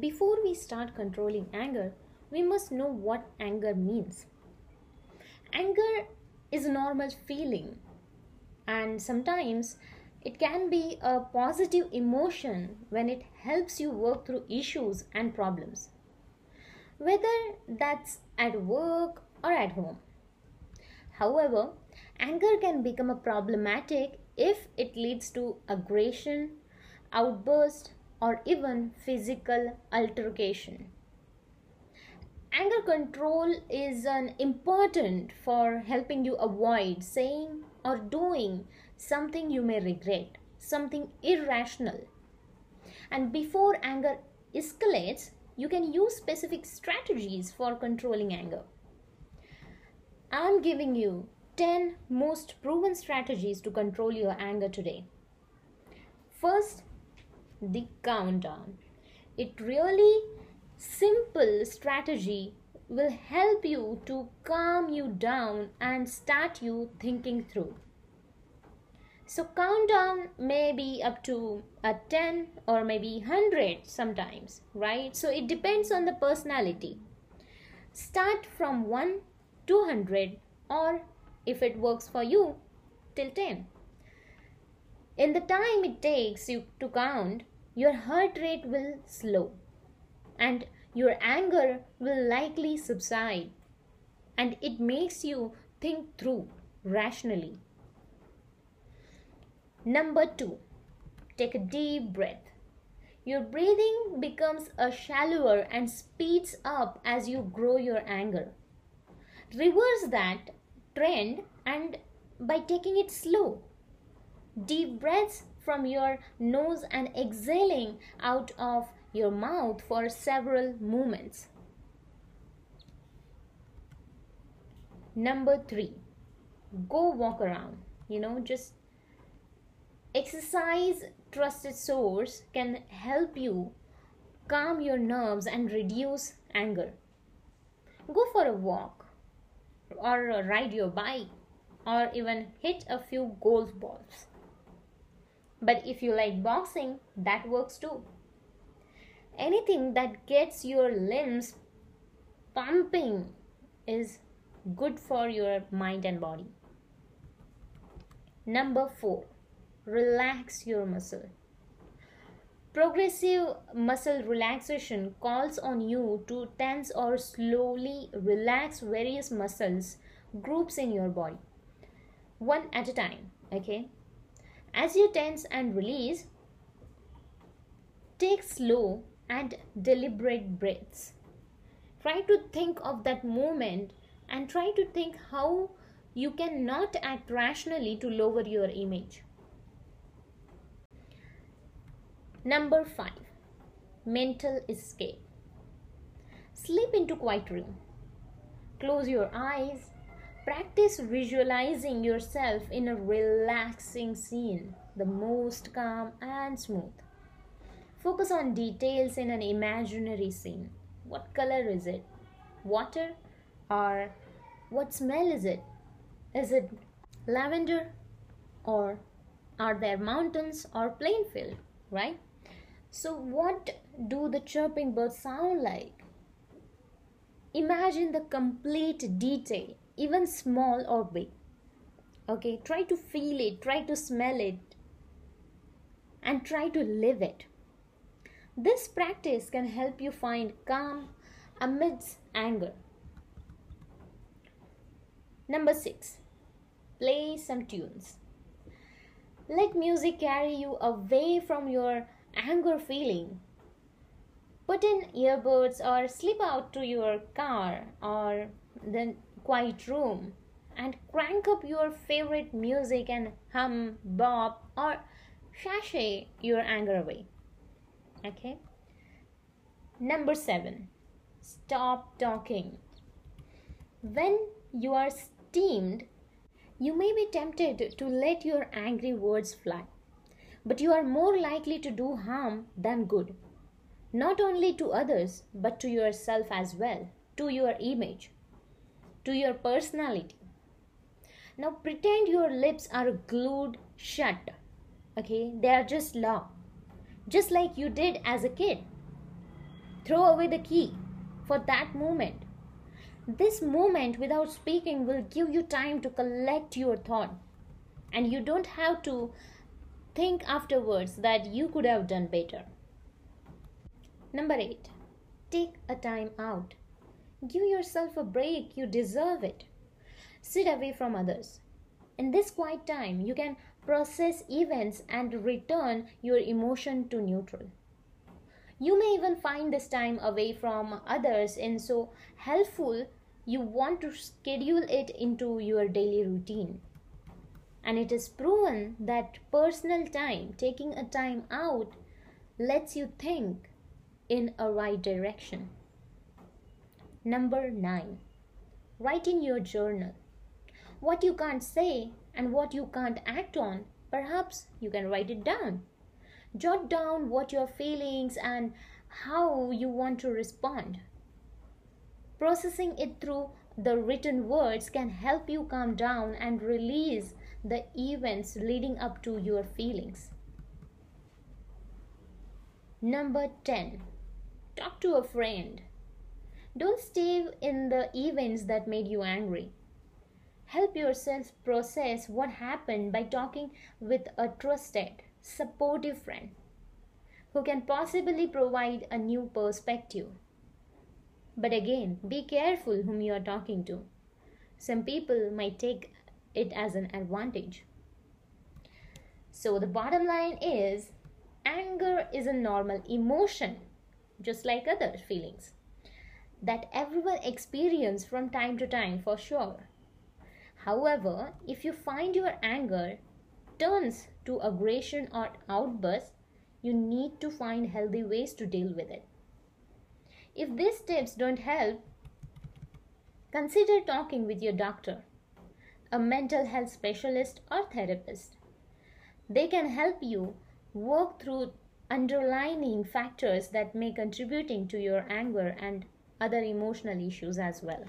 Before we start controlling anger, we must know what anger means. Anger is a normal feeling, and sometimes it can be a positive emotion when it helps you work through issues and problems, whether that's at work or at home. However, anger can become a problematic if it leads to aggression, outburst, or even physical altercation. Anger control is an important for helping you avoid saying or doing something you may regret, something irrational. And before anger escalates, you can use specific strategies for controlling anger. I'm giving you 10 most proven strategies to control your anger today. First, the countdown. It really simple strategy will help you to calm you down and start you thinking through. So countdown may be up to a 10 or maybe 100 sometimes, right? So it depends on the personality. Start from 1 to 100 or if it works for you till 10. In the time it takes you to count, your heart rate will slow and your anger will likely subside and it makes you think through rationally. Number two, take a deep breath. Your breathing becomes a shallower and speeds up as you grow your anger. Reverse that trend and by taking it slow. Deep breaths from your nose and exhaling out of your mouth for several moments. Number three, go walk around. You know, just exercise trusted source can help you calm your nerves and reduce anger. Go for a walk or ride your bike or even hit a few golf balls. But if you like boxing, that works too. Anything that gets your limbs pumping is good for your mind and body. Number four, relax your muscle. Progressive muscle relaxation calls on you to tense or slowly relax various muscles groups in your body, one at a time. Okay, as you tense and release, take slow and deliberate breaths. Try to think of that moment and try to think how you cannot act rationally to lower your image. Number 5 Mental Escape Sleep into quiet room. Close your eyes Practice visualizing yourself in a relaxing scene, the most calm and smooth. Focus on details in an imaginary scene. What color is it? Water? Or what smell is it? Is it lavender? Or are there mountains or plain field? Right? So, what do the chirping birds sound like? Imagine the complete detail even small or big. Okay try to feel it try to smell it and try to live it. This practice can help you find calm amidst anger. Number 6 play some tunes. Let music carry you away from your anger feeling. Put in earbuds or slip out to your car or then quiet room and crank up your favorite music and hum, bop, or sashay your anger away. Okay? Number seven, stop talking. When you are steamed, you may be tempted to let your angry words fly, but you are more likely to do harm than good, not only to others, but to yourself as well, to your image to your personality. Now pretend your lips are glued shut. Okay, they are just locked, just like you did as a kid. throw away the key for that moment. This moment without speaking will give you time to collect your thought, and you don't have to think afterwards that you could have done better. Number 8. Take a time out. Give yourself a break, you deserve it. Sit away from others. In this quiet time, you can process events and return your emotion to neutral. You may even find this time away from others in so helpful you want to schedule it into your daily routine. And it is proven that personal time, taking a time out, lets you think in a right direction. Number 9. Write in your journal. What you can't say and what you can't act on, perhaps you can write it down. Jot down what your feelings and how you want to respond. Processing it through the written words can help you calm down and release the events leading up to your feelings. Number 10. Talk to a friend. Don't stay in the events that made you angry. Help yourself process what happened by talking with a trusted, supportive friend who can possibly provide a new perspective. But again, be careful whom you are talking to. Some people might take it as an advantage. So, the bottom line is anger is a normal emotion, just like other feelings, that everyone experience from time to time for sure. However, if you find your anger turns to aggression or outburst, you need to find healthy ways to deal with it. If these tips don't help, consider talking with your doctor, a mental health specialist, or therapist. They can help you work through underlying factors that may contributing to your anger and other emotional issues as well.